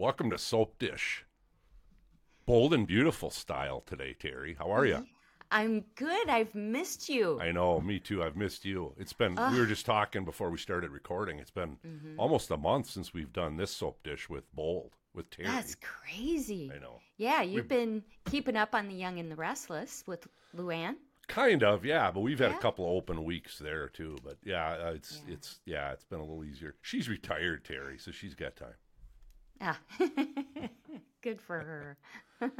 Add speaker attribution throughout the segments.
Speaker 1: Welcome to Soap Dish. Bold and beautiful style today, Teri. How are you?
Speaker 2: I'm good. I've missed you.
Speaker 1: I know, me too. I've missed you. It's been, we were just talking before we started recording. It's been
Speaker 2: Mm-hmm.
Speaker 1: almost a month since we've done this soap dish with Bold, with Teri.
Speaker 2: That's crazy.
Speaker 1: I know.
Speaker 2: Yeah, you've been keeping up on the Young and the Restless with Luann.
Speaker 1: Kind of, yeah, but we've had
Speaker 2: Yeah.
Speaker 1: a couple of open weeks there too. But yeah, uh, it's it's yeah, it's been a little easier. She's retired, Teri, so she's got time.
Speaker 2: Ah, good for her.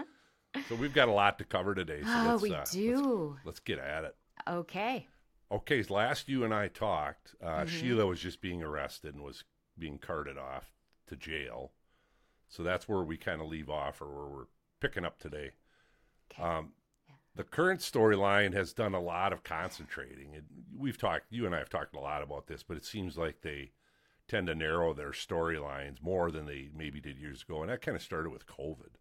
Speaker 1: So we've got a lot to cover today. So
Speaker 2: Oh,
Speaker 1: let's,
Speaker 2: we
Speaker 1: uh, let's-
Speaker 2: do.
Speaker 1: Let's, get at it.
Speaker 2: Okay.
Speaker 1: Okay, last you and I talked, uh,
Speaker 2: Mm-hmm.
Speaker 1: Sheila was just being arrested and was being carted off to jail. So that's where we kind of leave off, or where we're picking up today.
Speaker 2: Okay.
Speaker 1: Um, the current storyline has done a lot of concentrating. And we've talked, you and I have talked a lot about this, but it seems like they tend to narrow their storylines more than they maybe did years ago. And that kind of started with COVID.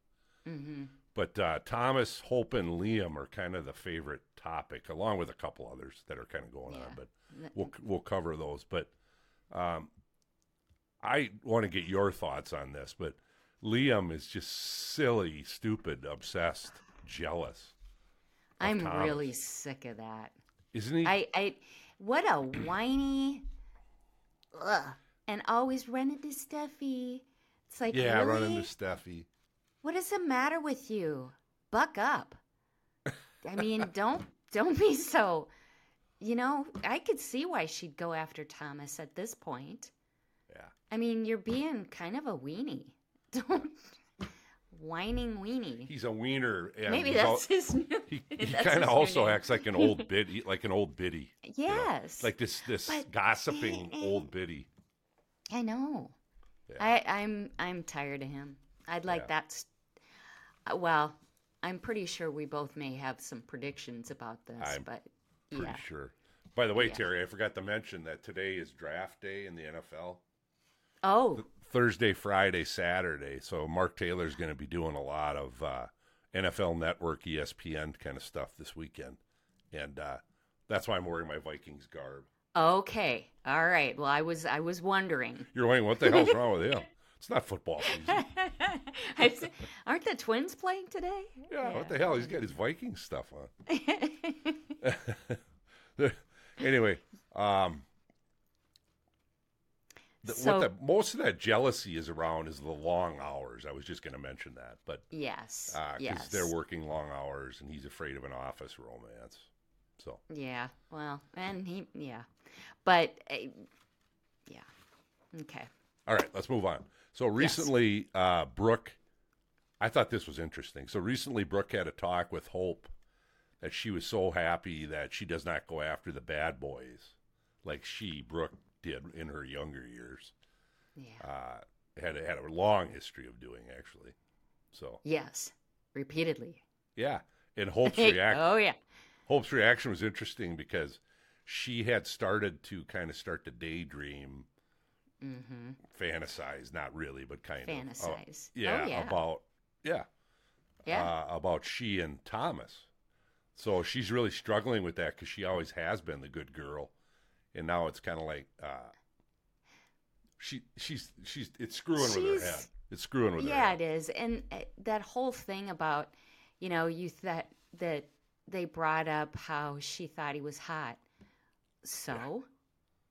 Speaker 2: mm-hmm.
Speaker 1: But uh, Thomas, Hope, and Liam are kind of the favorite topic, along with a couple others that are kind of going on. But we'll we'll cover those. But um, I want to get your thoughts on this. But Liam is just silly, stupid, obsessed, jealous,
Speaker 2: I'm
Speaker 1: Thomas.
Speaker 2: really sick of that.
Speaker 1: isn't he?
Speaker 2: I, I, what a whiny, ugh, and always run into Steffy. It's like,
Speaker 1: yeah,
Speaker 2: really?
Speaker 1: running to Steffy.
Speaker 2: What is the matter with you? Buck up. I mean, don't don't be so. You know, I could see why she'd go after Thomas at this point.
Speaker 1: Yeah,
Speaker 2: I mean, you're being kind of a weenie. Don't whining weenie.
Speaker 1: he's a wiener. And
Speaker 2: Maybe that's
Speaker 1: al-
Speaker 2: his new.
Speaker 1: he, he kind of also
Speaker 2: name.
Speaker 1: acts like an old biddy, like an old biddy. you know?
Speaker 2: Yes,
Speaker 1: like this this
Speaker 2: But-
Speaker 1: gossiping old biddy.
Speaker 2: I know.
Speaker 1: Yeah.
Speaker 2: I, I'm I'm tired of him. I'd like
Speaker 1: Yeah.
Speaker 2: that. s- uh, Well, I'm pretty sure we both may have some predictions about this,
Speaker 1: I'm
Speaker 2: but
Speaker 1: Pretty
Speaker 2: yeah.
Speaker 1: sure. By the way,
Speaker 2: Yeah.
Speaker 1: Teri, I forgot to mention that today is draft day in the NFL.
Speaker 2: Oh,
Speaker 1: Thursday, Friday, Saturday. So Mark Taylor's going to be doing a lot of uh, NFL Network, ESPN kind of stuff this weekend, and uh, that's why I'm wearing my Vikings garb.
Speaker 2: Okay. All right. Well, I was I was wondering.
Speaker 1: You're wondering what the hell's wrong with him? It's not football season.
Speaker 2: Aren't the twins playing today?
Speaker 1: Yeah, what the hell? He's got his Viking stuff on. anyway, um, the,
Speaker 2: So-
Speaker 1: what the, most of that jealousy is around is the long hours. I was just going to mention that, but
Speaker 2: yes.
Speaker 1: because
Speaker 2: yes.
Speaker 1: they're working long hours and he's afraid of an office romance. So
Speaker 2: Yeah. Well, and he. Yeah. But. Uh, yeah. Okay.
Speaker 1: all right, let's move on. So recently, uh, Brooke, I thought this was interesting. So recently, Brooke had a talk with Hope that she was so happy that she does not go after the bad boys like she Brooke did in her younger years.
Speaker 2: Yeah.
Speaker 1: Uh, had had a long history of doing actually. So
Speaker 2: yes. Repeatedly.
Speaker 1: yeah, and Hope's reaction.
Speaker 2: oh yeah.
Speaker 1: Hope's reaction was interesting because she had started to kind of start to daydream,
Speaker 2: Mm-hmm.
Speaker 1: fantasize, not really, but kind of uh,
Speaker 2: Fantasize.
Speaker 1: yeah,
Speaker 2: Oh, yeah.
Speaker 1: about yeah,
Speaker 2: Yeah.
Speaker 1: uh, about she and Thomas. So she's really struggling with that because she always has been the good girl, and now it's kind of like uh, she she's she's it's screwing with her head. It's screwing with her
Speaker 2: yeah, it is, and uh, that whole thing about, you know, you that that they brought up how she thought he was hot. So,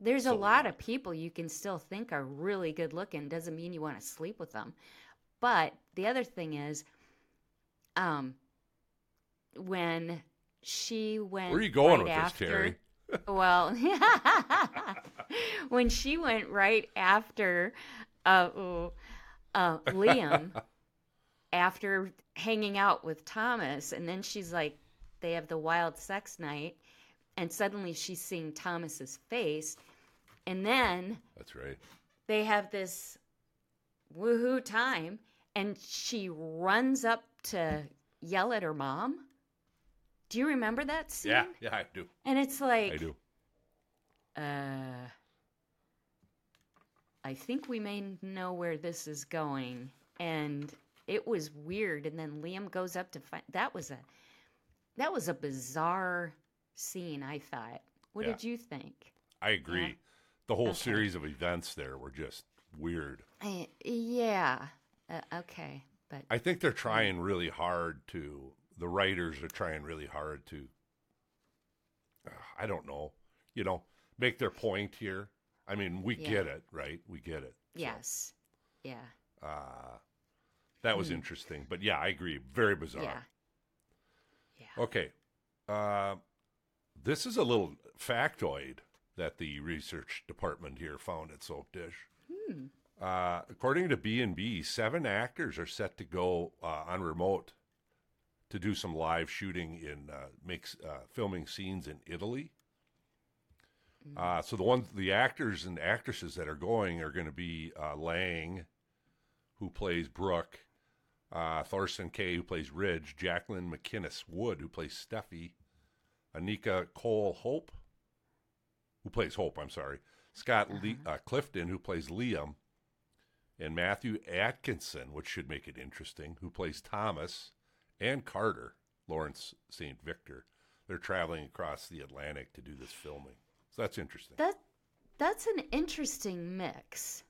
Speaker 2: there's a lot of people you can still think are really good looking. Doesn't mean you want to sleep with them. But the other thing is, um, when she went,
Speaker 1: Where are you going
Speaker 2: right
Speaker 1: with
Speaker 2: after,
Speaker 1: this, Teri?
Speaker 2: well, when she went right after uh, uh, Liam, after hanging out with Thomas, and then she's like, they have the wild sex night, and suddenly she's seeing Thomas's face, and then
Speaker 1: That's right.
Speaker 2: they have this woohoo time, and she runs up to yell at her mom. Do you remember that scene?
Speaker 1: Yeah, yeah, I do.
Speaker 2: And it's like,
Speaker 1: I do.
Speaker 2: uh, I think we may know where this is going. And it was weird. And then Liam goes up to find that was a that was a bizarre scene. I thought. What
Speaker 1: Yeah.
Speaker 2: did you think?
Speaker 1: I agree. The whole
Speaker 2: Okay.
Speaker 1: series of events there were just weird.
Speaker 2: I, yeah, Uh, okay, but
Speaker 1: I think they're trying really hard to. The writers are trying really hard to. Uh, I don't know, you know, make their point here. I mean, we
Speaker 2: Yeah.
Speaker 1: get it, right? We get it. So,
Speaker 2: yes, yeah,
Speaker 1: uh, that was
Speaker 2: Hmm.
Speaker 1: interesting, but yeah, I agree. Very bizarre.
Speaker 2: yeah, yeah.
Speaker 1: Okay. Uh, this is a little factoid that the research department here found at Soap Dish.
Speaker 2: Hmm.
Speaker 1: Uh, according to B&B, seven actors are set to go uh, on remote to do some live shooting in uh, makes uh, filming scenes in Italy. Uh, so the ones, the actors and actresses that are going are going to be uh, Lang, who plays Brooke, uh, Thorsten Kaye, who plays Ridge, Jacqueline MacInnes Wood, who plays Steffy, Annika Noelle Hope, who plays Hope, I'm sorry, Scott Le- uh, Clifton, who plays Liam, and Matthew Atkinson, which should make it interesting, who plays Thomas, and Carter, Lawrence Saint-Victor. They're traveling across the Atlantic to do this filming. So that's interesting.
Speaker 2: That that's an interesting mix.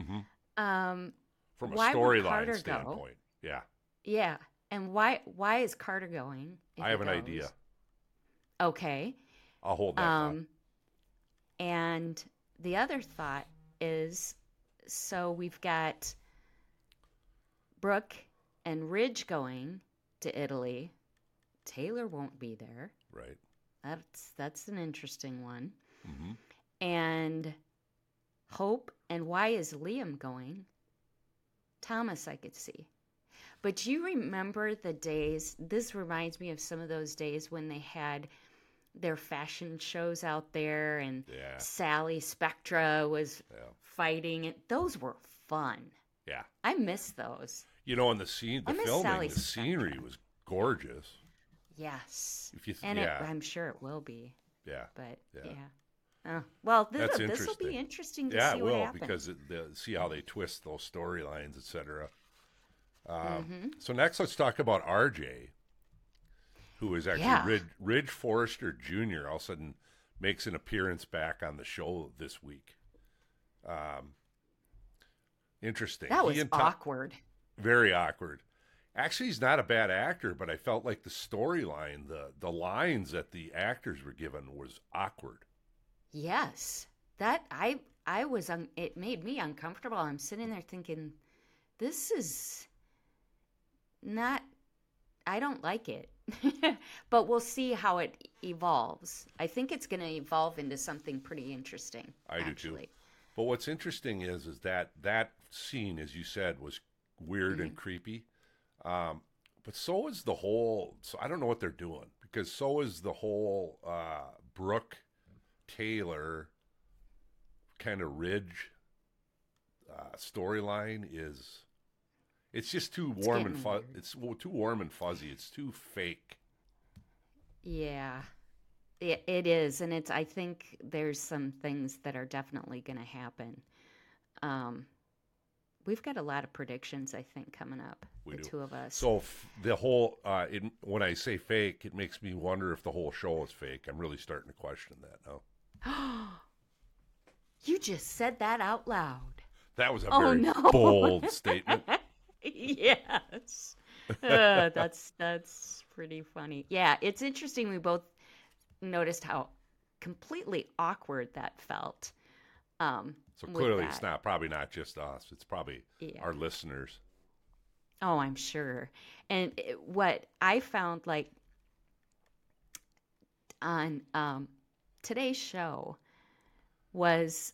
Speaker 1: Mhm.
Speaker 2: Um,
Speaker 1: From a
Speaker 2: why would Carter
Speaker 1: storyline
Speaker 2: go?
Speaker 1: standpoint. Yeah.
Speaker 2: yeah, and why why is Carter going?
Speaker 1: I have an
Speaker 2: goes?
Speaker 1: idea.
Speaker 2: Okay.
Speaker 1: I'll hold that thought.
Speaker 2: Um, and the other thought is so we've got Brooke and Ridge going to Italy. Taylor won't be there.
Speaker 1: Right.
Speaker 2: That's that's an interesting one.
Speaker 1: hmm
Speaker 2: And Hope and why is Liam going? Thomas, I could see. But you remember the days, this reminds me of some of those days when they had their fashion shows out there and
Speaker 1: Yeah.
Speaker 2: Sally Spectra was
Speaker 1: Yeah.
Speaker 2: fighting it. Those were fun.
Speaker 1: Yeah.
Speaker 2: I miss those.
Speaker 1: You know, in the scene, the filming,
Speaker 2: Sally
Speaker 1: the scenery was gorgeous.
Speaker 2: Yes.
Speaker 1: If you, th-
Speaker 2: And
Speaker 1: yeah,
Speaker 2: it, I'm sure it will be,
Speaker 1: yeah,
Speaker 2: but
Speaker 1: Yeah.
Speaker 2: Oh, well, this will, this will be interesting to
Speaker 1: yeah,
Speaker 2: see
Speaker 1: it
Speaker 2: what
Speaker 1: will
Speaker 2: happens.
Speaker 1: because it, the, see how they twist those storylines, etc. Um,
Speaker 2: Mm-hmm.
Speaker 1: So next, let's talk about RJ, who is actually
Speaker 2: Yeah.
Speaker 1: Ridge, Ridge Forrester Jr. All of a sudden makes an appearance back on the show this week. Um, interesting.
Speaker 2: that was awkward.
Speaker 1: very awkward. Actually, he's not a bad actor, but I felt like the storyline, the the lines that the actors were given was awkward.
Speaker 2: Yes, that I I was un, it made me uncomfortable. I'm sitting there thinking, this is not. I don't like it, but we'll see how it evolves. I think it's going to evolve into something pretty interesting.
Speaker 1: I do too. But what's interesting is is that that scene, as you said, was weird and creepy. Um, but so is the whole. So I don't know what they're doing because so is the whole uh, Brooke Taylor kind of Ridge uh, storyline is. It's just too warm and
Speaker 2: weird.
Speaker 1: It's well, too warm and fuzzy. It's too fake.
Speaker 2: Yeah, it, it is, and it's. I think there's some things that are definitely going to happen. Um, we've got a lot of predictions. I think coming up.
Speaker 1: We
Speaker 2: the
Speaker 1: do.
Speaker 2: two of us.
Speaker 1: So f- the whole, uh, it, when I say fake, it makes me wonder if the whole show is fake. I'm really starting to question that now.
Speaker 2: you just said that out loud.
Speaker 1: That was a
Speaker 2: Oh,
Speaker 1: very
Speaker 2: no.
Speaker 1: bold statement.
Speaker 2: yes. Uh, that's that's pretty funny. Yeah, it's interesting. We both noticed how completely awkward that felt. Um,
Speaker 1: So clearly, it's not probably not just us. It's probably
Speaker 2: Yeah.
Speaker 1: our listeners.
Speaker 2: Oh, I'm sure. And it- what I found like on um, today's show was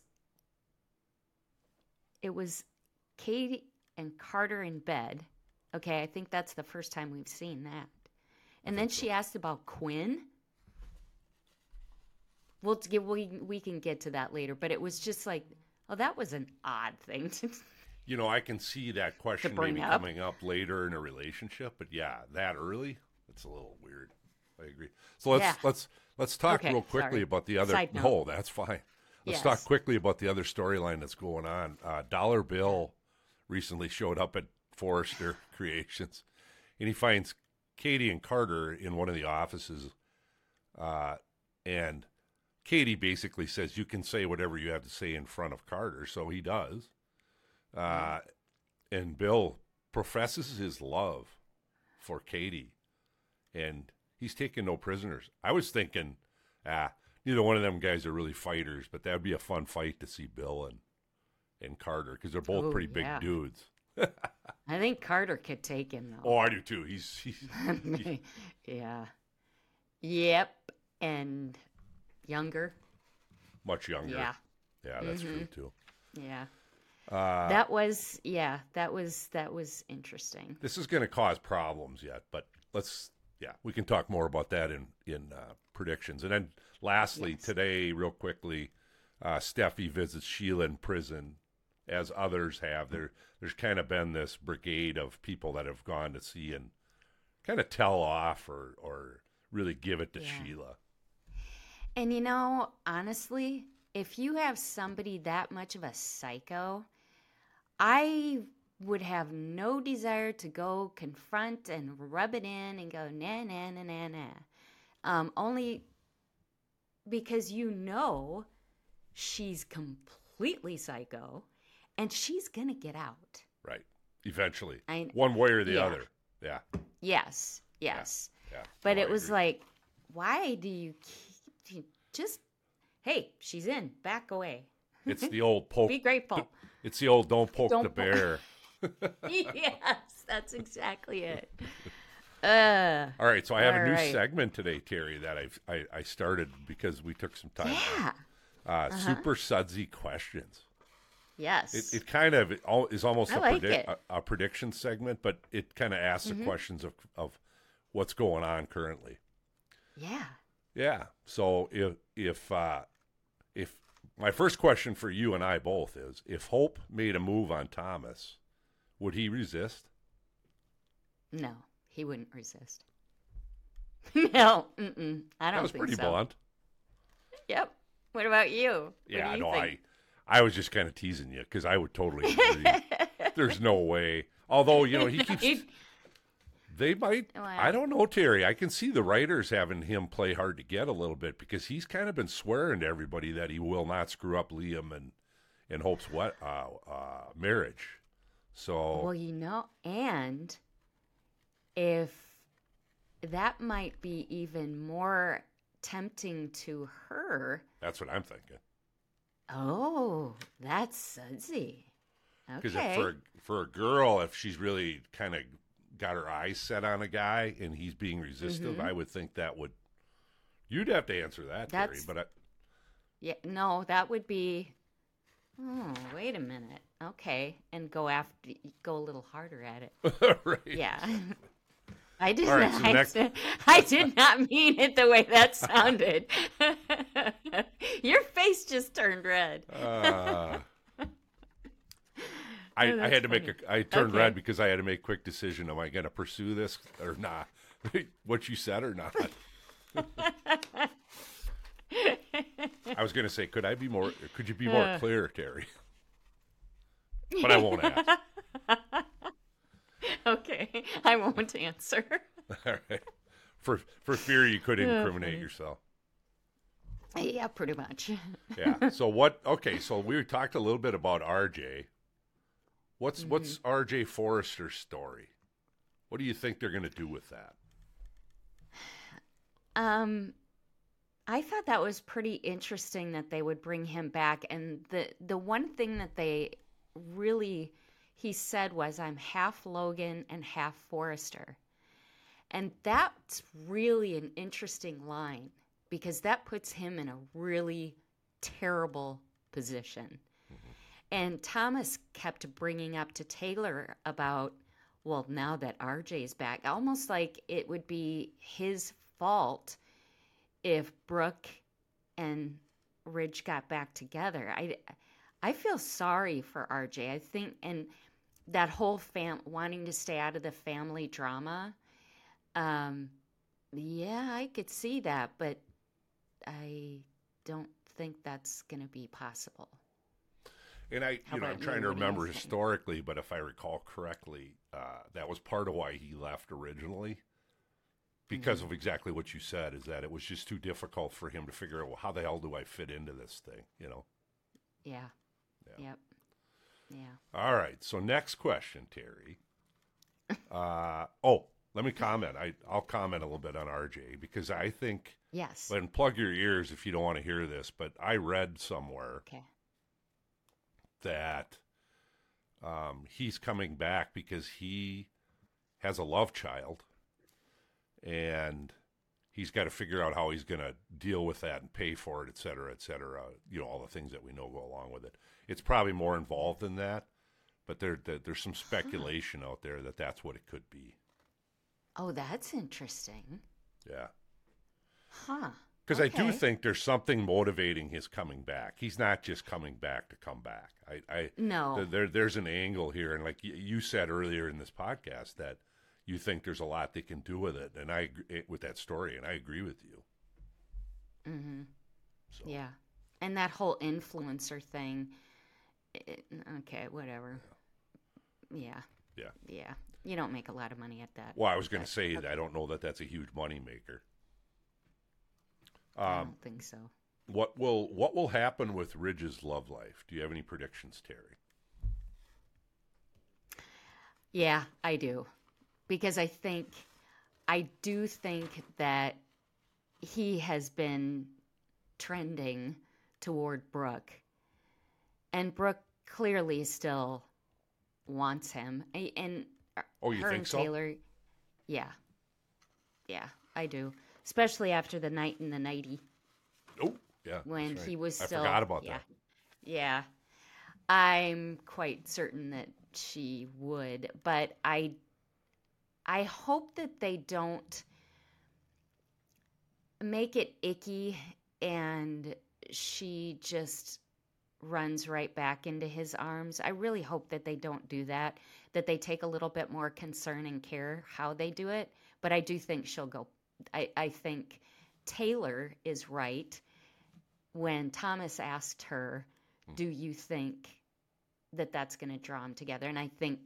Speaker 2: it was Katie and Carter in bed. Okay, I think that's the first time we've seen that. And then she asked about Quinn. We'll get we we can get to that later, but it was just like, oh, that was an odd thing to
Speaker 1: You know, I can see that question maybe
Speaker 2: up.
Speaker 1: coming up later in a relationship, but yeah, that early, it's a little weird. I agree. So let's
Speaker 2: Yeah.
Speaker 1: let's let's talk
Speaker 2: Okay,
Speaker 1: real quickly
Speaker 2: sorry.
Speaker 1: about the other. No, that's fine. Let's talk quickly about the other storyline that's going on. Uh, Dollar Bill recently showed up at Forrester Creations, and he finds Katie and Carter in one of the offices, uh, and Katie basically says, "You can say whatever you have to say in front of Carter," so he does. Uh, and Bill professes his love for Katie, and he's taking no prisoners. I was thinking, ah, neither one of them guys are really fighters, but that would be a fun fight to see Bill and and Carter because they're both
Speaker 2: Oh,
Speaker 1: pretty big
Speaker 2: yeah.
Speaker 1: dudes.
Speaker 2: I think Carter could take him though.
Speaker 1: Oh, I do too. He's he's
Speaker 2: yeah. Yep. And younger.
Speaker 1: much younger.
Speaker 2: Yeah.
Speaker 1: yeah, that's true
Speaker 2: Mhm.
Speaker 1: too.
Speaker 2: Yeah.
Speaker 1: Uh,
Speaker 2: that was yeah, that was that was interesting.
Speaker 1: this is going to cause problems yet, but let's yeah, we can talk more about that in in uh, predictions. And then lastly,
Speaker 2: Yes.
Speaker 1: today, real quickly, uh, Steffy visits Sheila in prison, as others have. There, there's kind of been this brigade of people that have gone to see and kind of tell off or or really give it to
Speaker 2: Yeah.
Speaker 1: Sheila.
Speaker 2: And you know, honestly, if you have somebody that much of a psycho, I would have no desire to go confront and rub it in and go, na na na na na. Um, only because you know she's completely psycho and she's going to get out.
Speaker 1: Right. Eventually,
Speaker 2: I,
Speaker 1: one way or the
Speaker 2: Yeah.
Speaker 1: other. Yeah.
Speaker 2: yes, yes.
Speaker 1: Yeah.
Speaker 2: But
Speaker 1: No,
Speaker 2: it was like, why do you keep just, hey, she's in, back away.
Speaker 1: it's the old poke.
Speaker 2: Be grateful.
Speaker 1: It's the old don't poke
Speaker 2: Don't
Speaker 1: the bear.
Speaker 2: yes, that's exactly it. Uh,
Speaker 1: All right, so I have a new
Speaker 2: right.
Speaker 1: segment today, Teri, that I've, I I started because we took some time.
Speaker 2: yeah,
Speaker 1: Uh, Super sudsy questions.
Speaker 2: Yes.
Speaker 1: It, it kind of is almost a,
Speaker 2: like. Mm-hmm.
Speaker 1: a, a prediction segment, but it kind of asks the questions of, of what's going on currently.
Speaker 2: yeah.
Speaker 1: Yeah. So if if uh, if my first question for you and I both is if Hope made a move on Thomas, would he resist?
Speaker 2: No, he wouldn't resist. no, mm-mm, I don't
Speaker 1: That was pretty
Speaker 2: so.
Speaker 1: blunt.
Speaker 2: Yep. What about you? What
Speaker 1: Yeah, no,
Speaker 2: think?
Speaker 1: I I was just kind of teasing you because I would totally agree. There's no way. Although you know he keeps. They might. I don't know, Teri. I can see the writers having him play hard to get a little bit because he's kind of been swearing to everybody that he will not screw up Liam and and Hope's what uh, uh, marriage. So
Speaker 2: Well, you know, and if that might be even more tempting to her.
Speaker 1: that's what I'm thinking.
Speaker 2: Oh, that's sudsy.
Speaker 1: Because
Speaker 2: Okay.
Speaker 1: for for a girl, if she's really kind of got her eyes set on a guy and he's being resistive, mm-hmm. I would think that would. You'd have to answer that,
Speaker 2: Teri.
Speaker 1: But I,
Speaker 2: Yeah, no, that would be. Oh, wait a minute. Okay, and go after, go a little harder at it.
Speaker 1: right.
Speaker 2: Yeah. I did
Speaker 1: All right,
Speaker 2: not.
Speaker 1: so next-
Speaker 2: I, I did not mean it the way that sounded. Your face just turned red.
Speaker 1: Uh, I,
Speaker 2: Oh,
Speaker 1: I had to make a. I turned
Speaker 2: Okay.
Speaker 1: red because I had to make a quick decision. Am I going to pursue this or not? what you said or not? I was going to say, could I be more? Could you be more
Speaker 2: Uh.
Speaker 1: clear, Teri? But I won't ask.
Speaker 2: Okay, I won't answer.
Speaker 1: All right. For for fear you could incriminate yourself.
Speaker 2: yeah, pretty much.
Speaker 1: Yeah. So what? Okay. So we talked a little bit about RJ. What's what's
Speaker 2: Mm-hmm.
Speaker 1: RJ Forrester's story? What do you think they're going to do with that?
Speaker 2: Um, I thought that was pretty interesting that they would bring him back, and the the one thing that they really he said was, "I'm half Logan and half Forrester," and that's really an interesting line because that puts him in a really terrible position. Mm-hmm. And Thomas kept bringing up to Taylor about, well, now that RJ's back, almost like it would be his fault if Brooke and Ridge got back together. I, I feel sorry for RJ. I think, and that whole fam wanting to stay out of the family drama. Um, yeah, I could see that, but I don't think that's going to be possible.
Speaker 1: And I,
Speaker 2: How
Speaker 1: you know, I'm trying
Speaker 2: you?
Speaker 1: to
Speaker 2: What do you
Speaker 1: remember historically, but if I recall correctly, uh, that was part of why he left originally, because
Speaker 2: Mm-hmm.
Speaker 1: of exactly what you said. Is that it was just too difficult for him to figure out well, how the hell do I fit into this thing? You know.
Speaker 2: Yeah.
Speaker 1: Yeah.
Speaker 2: Yep. Yeah.
Speaker 1: All right. So next question, Teri. uh, oh, let me comment. I I'll comment a little bit on RJ because I think.
Speaker 2: Yes.
Speaker 1: And plug your ears if you don't want to hear this, but I read somewhere
Speaker 2: Okay.
Speaker 1: that um, he's coming back because he has a love child, and he's got to figure out how he's going to deal with that and pay for it, et cetera, et cetera. You know, all the things that we know go along with it. It's probably more involved than that, but there, there there's some speculation out there that that's what it could be.
Speaker 2: Oh, that's interesting.
Speaker 1: Yeah.
Speaker 2: Huh.
Speaker 1: Because I do think there's something motivating his coming back. He's not just coming back to come back. I, I
Speaker 2: No.
Speaker 1: th- there, there's an angle here, and like y- you said earlier in this podcast, that you think there's a lot they can do with it, and I agree with that story, and I agree with you.
Speaker 2: Mm-hmm.
Speaker 1: So,
Speaker 2: Yeah. And that whole influencer thing. It, okay, whatever. Yeah.
Speaker 1: Yeah.
Speaker 2: Yeah. You don't make a lot of money at that.
Speaker 1: Well, I was going to say
Speaker 2: okay.
Speaker 1: I don't know that that's a huge moneymaker.
Speaker 2: I
Speaker 1: Um,
Speaker 2: don't think so.
Speaker 1: what will what will happen with Ridge's love life? Do you have any predictions, Teri?
Speaker 2: Yeah, I do. Because I think, I do think that he has been trending toward Brooke. And Brooke clearly still wants him. And
Speaker 1: Oh, you
Speaker 2: her
Speaker 1: think
Speaker 2: and
Speaker 1: so?
Speaker 2: Taylor, yeah. Yeah, I do. Especially after the night in the nighty
Speaker 1: Oh, yeah.
Speaker 2: when
Speaker 1: that's
Speaker 2: he
Speaker 1: was
Speaker 2: was
Speaker 1: I forgot about
Speaker 2: yeah,
Speaker 1: that.
Speaker 2: Yeah, I'm quite certain that she would, but I, I hope that they don't make it icky and she just runs right back into his arms. I really hope that they don't do that, that they take a little bit more concern and care how they do it. But I do think she'll go. I, I think Taylor is right when Thomas asked her, hmm. Do you think that that's going to draw them together? And I think,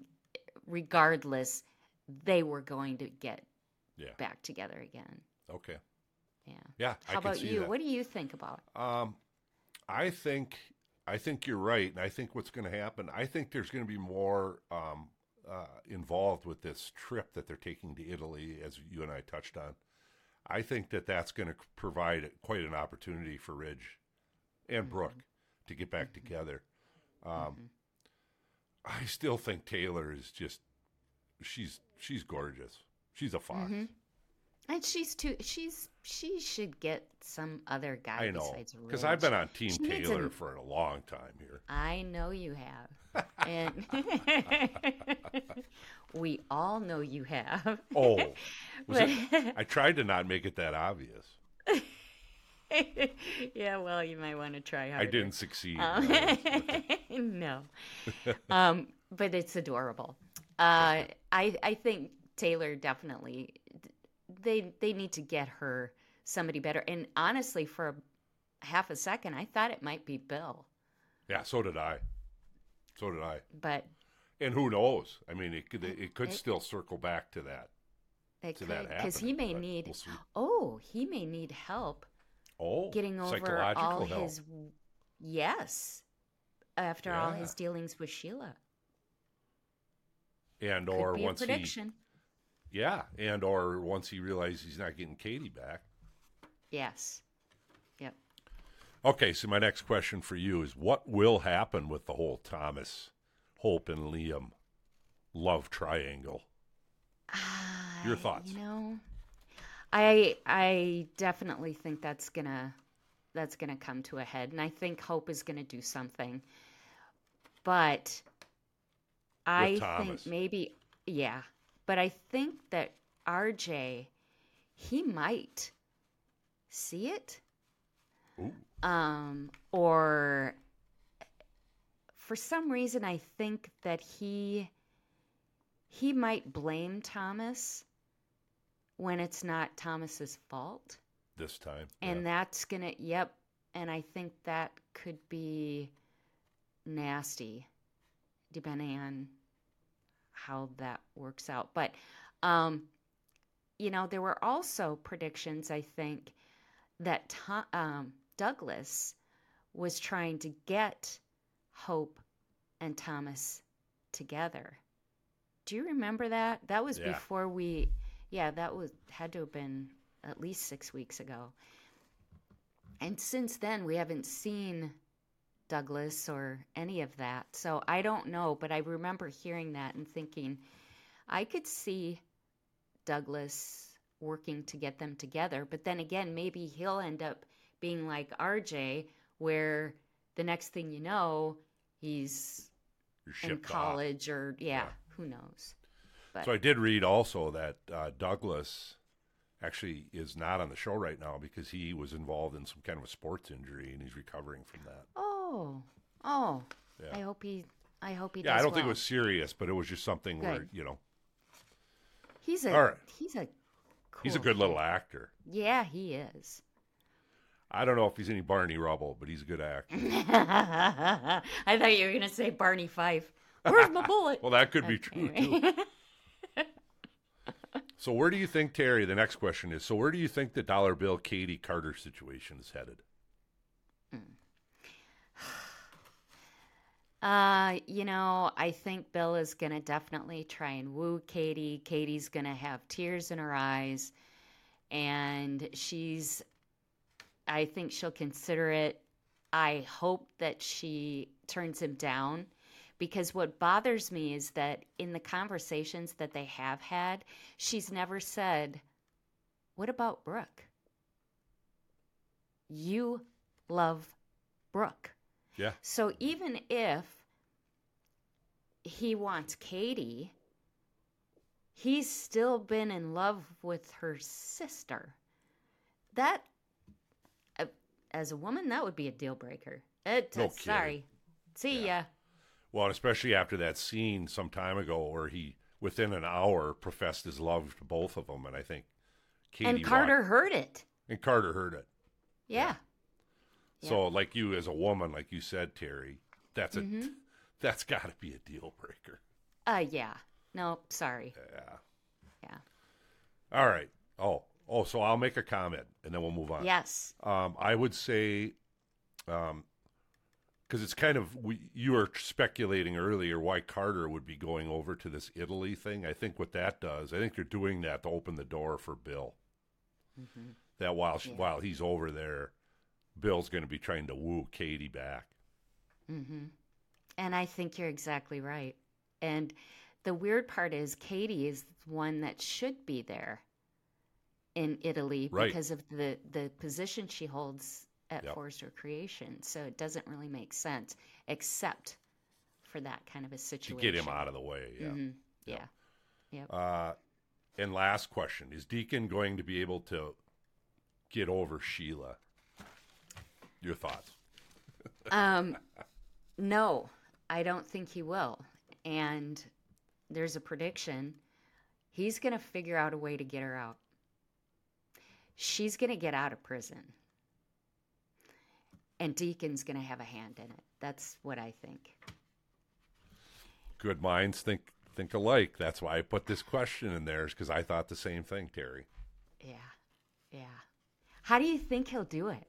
Speaker 2: regardless, they were going to get
Speaker 1: Yeah.
Speaker 2: back together again.
Speaker 1: Okay.
Speaker 2: Yeah.
Speaker 1: Yeah. I
Speaker 2: How
Speaker 1: can
Speaker 2: about you?
Speaker 1: that.
Speaker 2: What do you think about?
Speaker 1: Um, I think I think you're right, and I think what's going to happen. I think there's going to be more um, uh, involved with this trip that they're taking to Italy, as you and I touched on. I think that that's going to provide quite an opportunity for Ridge and Brooke to get back together. Um, I still think Taylor is just she's she's gorgeous. She's a fox.
Speaker 2: And she's too. She's she should get some other guy
Speaker 1: I know because I've been on Team
Speaker 2: She
Speaker 1: Taylor
Speaker 2: an-
Speaker 1: for a long time here.
Speaker 2: I know you have, and we all know you have.
Speaker 1: Oh,
Speaker 2: But-
Speaker 1: it, I tried to not make it that obvious.
Speaker 2: yeah, well, you might want to try harder.
Speaker 1: I didn't succeed.
Speaker 2: Um, no, um, but it's adorable. Uh, I I think Taylor definitely they they need to get her somebody better. And honestly, for a half a second, I thought it might be Bill,
Speaker 1: yeah, so did I. So did I.
Speaker 2: but
Speaker 1: And who knows? I mean, it could it could
Speaker 2: It-
Speaker 1: still circle back to that.
Speaker 2: it
Speaker 1: To
Speaker 2: could
Speaker 1: that
Speaker 2: because he may need.
Speaker 1: we'll.
Speaker 2: Oh, he may need help
Speaker 1: Oh,
Speaker 2: getting over all
Speaker 1: help.
Speaker 2: his. Yes, after all his dealings with Sheila.
Speaker 1: And or once
Speaker 2: a
Speaker 1: he yeah, and or once he realizes he's not getting Katie back.
Speaker 2: Yes. Yep.
Speaker 1: Okay, so my next question for you is what will happen with the whole Thomas, Hope, and Liam love triangle? Your thoughts?
Speaker 2: You know, I I definitely think that's gonna that's gonna come to a head, and I think Hope is gonna do something. But I
Speaker 1: Thomas.
Speaker 2: think maybe yeah, but I think that RJ he might see it,
Speaker 1: Ooh,
Speaker 2: um, or for some reason I think that he he might blame Thomas when it's not Thomas's fault.
Speaker 1: this time.
Speaker 2: And
Speaker 1: yeah.
Speaker 2: that's going to yep, and I think that could be nasty depending on how that works out. But um you know, there were also predictions I think that Tho- um, Douglas was trying to get Hope and Thomas together. Do you remember that? That was
Speaker 1: Yeah.
Speaker 2: before we. Yeah, that was had to have been at least six weeks ago. And since then, we haven't seen Douglas or any of that. So I don't know, but I remember hearing that and thinking, I could see Douglas working to get them together. But then again, maybe he'll end up being like RJ, where the next thing you know, he's in
Speaker 1: shipped off.
Speaker 2: college or yeah,
Speaker 1: Yeah.
Speaker 2: who knows. But
Speaker 1: So I did read also that uh, Douglas actually is not on the show right now because he was involved in some kind of a sports injury and he's recovering from that.
Speaker 2: oh, Oh.
Speaker 1: oh, Yeah.
Speaker 2: I hope he. I hope he.
Speaker 1: Yeah, I don't think it was serious, but it was just something where you know
Speaker 2: He's a.
Speaker 1: All right.
Speaker 2: He's a.
Speaker 1: he's a
Speaker 2: cool
Speaker 1: good little actor.
Speaker 2: Yeah, he is.
Speaker 1: I don't know if he's any Barney Rubble, but he's a good actor.
Speaker 2: I thought you were gonna say Barney Fife. Where's my bullet?
Speaker 1: Well, that could be true too. So where do you think Teri? The next question is: So where do you think the dollar bill Katie Carter situation is headed?
Speaker 2: Uh, you know, I think Bill is going to definitely try and woo Katie. Katie's going to have tears in her eyes. And she's, I think she'll consider it. I hope that she turns him down because what bothers me is that in the conversations that they have had, she's never said, What about Brooke? You love Brooke.
Speaker 1: Yeah,
Speaker 2: So even if he wants Katie, he's still been in love with her sister. That, uh, as a woman, that would be a deal breaker. It,
Speaker 1: No
Speaker 2: uh, sorry. See ya.
Speaker 1: Well, especially after that scene some time ago where he, within an hour, professed his love to both of them, and I think Katie
Speaker 2: And Carter heard it.
Speaker 1: and Carter heard it.
Speaker 2: Yeah.
Speaker 1: So, like you as a woman, like you said, Teri, that's a
Speaker 2: Mm-hmm.
Speaker 1: that's got to be a deal breaker.
Speaker 2: Uh, yeah. No, sorry.
Speaker 1: Yeah.
Speaker 2: Yeah.
Speaker 1: All right. Oh, oh. So I'll make a comment and then we'll move on.
Speaker 2: Yes.
Speaker 1: Um, I would say, um, because it's kind of we, you were speculating earlier why Carter would be going over to this Italy thing. I think what that does, I think they're doing that to open the door for Bill. That while
Speaker 2: Yeah.
Speaker 1: while he's over there, Bill's going to be trying to woo Katie back. Mm-hmm.
Speaker 2: And I think you're exactly right. And the weird part is Katie is one that should be there in Italy
Speaker 1: Right.
Speaker 2: because of the the position she holds at
Speaker 1: Yep.
Speaker 2: Forrester Creations. So it doesn't really make sense except for that kind of a situation.
Speaker 1: to get him out of the way. Yeah.
Speaker 2: Mhm. Yeah. Yep.
Speaker 1: Uh, and last question: Is Deacon going to be able to get over Sheila? Your thoughts?
Speaker 2: Um, no, I don't think he will. And there's a prediction he's going to figure out a way to get her out. She's going to get out of prison. And Deacon's going to have a hand in it. That's what I think.
Speaker 1: Good minds think think alike. That's why I put this question in there is because I thought the same thing, Teri.
Speaker 2: Yeah. Yeah. How do you think he'll do it?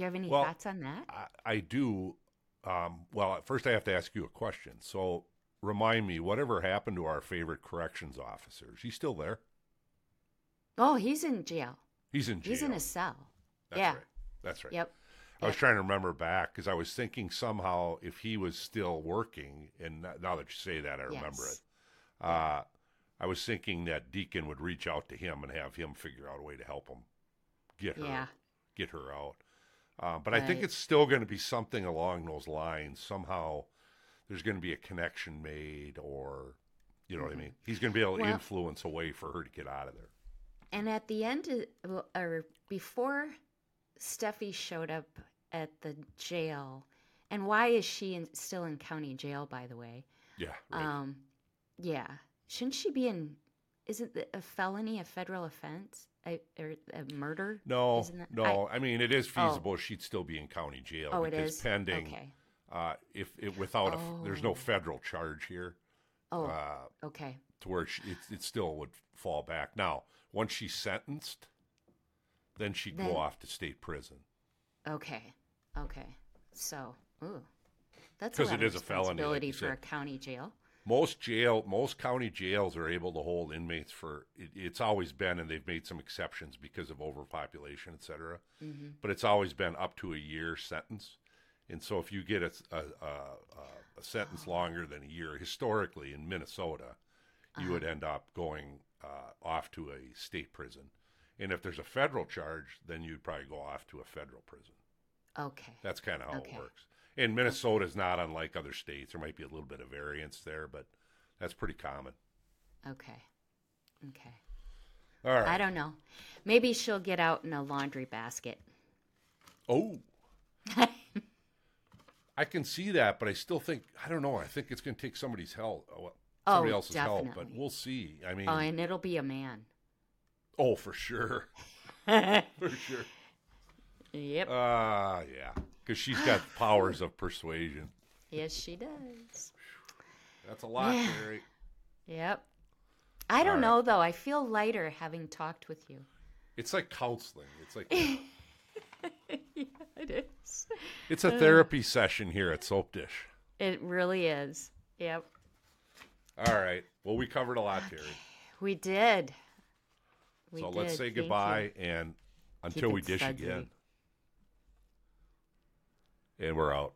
Speaker 2: Do you have any
Speaker 1: Well,
Speaker 2: thoughts on that?
Speaker 1: I, I do. Um, well, first I have to ask you a question. So remind me, whatever happened to our favorite corrections officer? Is he still there?
Speaker 2: Oh, he's in jail.
Speaker 1: He's in jail.
Speaker 2: He's in a cell.
Speaker 1: That's
Speaker 2: yeah.
Speaker 1: right. That's right.
Speaker 2: Yep.
Speaker 1: I was trying to remember back because I was thinking somehow if he was still working, and now that you say that, I remember
Speaker 2: Yes.
Speaker 1: it. Uh, I was thinking that Deacon would reach out to him and have him figure out a way to help him get her
Speaker 2: Yeah.
Speaker 1: get her out. Uh, but I think it's still going to be something along those lines. Somehow, there's going to be a connection made, or you know what I mean. He's going to be able to
Speaker 2: Well-
Speaker 1: influence a way for her to get out of there.
Speaker 2: And at the end, of, or before Steffy showed up at the jail, and why is she in, still in county jail, by the way?
Speaker 1: Yeah. Right.
Speaker 2: Um, yeah. Shouldn't she be in, isn't a felony a federal offense? A, a murder?
Speaker 1: no,
Speaker 2: that-
Speaker 1: no. I, mean, it is
Speaker 2: Oh.
Speaker 1: feasible she'd still be in county jail
Speaker 2: Oh, it
Speaker 1: because
Speaker 2: is?
Speaker 1: pending.
Speaker 2: Okay.
Speaker 1: Uh, if it without a, there's no
Speaker 2: Oh.
Speaker 1: federal charge here,
Speaker 2: Oh,
Speaker 1: uh,
Speaker 2: okay.
Speaker 1: to where she, it, it still would fall back. Now, once she's sentenced, then she'd
Speaker 2: Then-
Speaker 1: go off to state prison
Speaker 2: Okay. Okay. So, ooh. That's
Speaker 1: 'Cause
Speaker 2: a lot
Speaker 1: it is a felony, like
Speaker 2: for a county jail.
Speaker 1: Most jail, most county jails are able to hold inmates for. It, it's always been, and they've made some exceptions because of overpopulation, et cetera. Mm-hmm. But it's always been up to a year sentence. And so, if you get a, a, a, a sentence ah. longer than a year, historically in Minnesota, you would ah. end up going uh, off to a state prison. And if there's a federal charge, then you'd probably go off to a federal prison.
Speaker 2: Okay.
Speaker 1: That's kind of how
Speaker 2: Okay.
Speaker 1: it works. And Minnesota is not unlike other states. There might be a little bit of variance there, but that's pretty common.
Speaker 2: Okay. Okay.
Speaker 1: All right.
Speaker 2: I don't know. Maybe she'll get out in a laundry basket.
Speaker 1: Oh. I can see that, but I still think I don't know. I think it's going to take somebody's help, uh, somebody
Speaker 2: Oh,
Speaker 1: else's help. But we'll see. I mean,
Speaker 2: Oh, and it'll be a man.
Speaker 1: oh, for sure, for sure.
Speaker 2: Yep.
Speaker 1: Ah, yeah, because she's got powers of persuasion.
Speaker 2: yes, she does.
Speaker 1: That's a lot,
Speaker 2: Yeah.
Speaker 1: Teri.
Speaker 2: Yep. I don't
Speaker 1: right.
Speaker 2: know though. I feel lighter having talked with you.
Speaker 1: It's like counseling. It's like
Speaker 2: yeah, it is.
Speaker 1: it's a therapy session here at Soap Dish.
Speaker 2: It really is. Yep.
Speaker 1: All right. Well, we covered a lot, Teri.
Speaker 2: We did. We
Speaker 1: so let's say
Speaker 2: Thank you.
Speaker 1: goodbye and until
Speaker 2: Keep
Speaker 1: we dish
Speaker 2: sudsy.
Speaker 1: again. And we're out.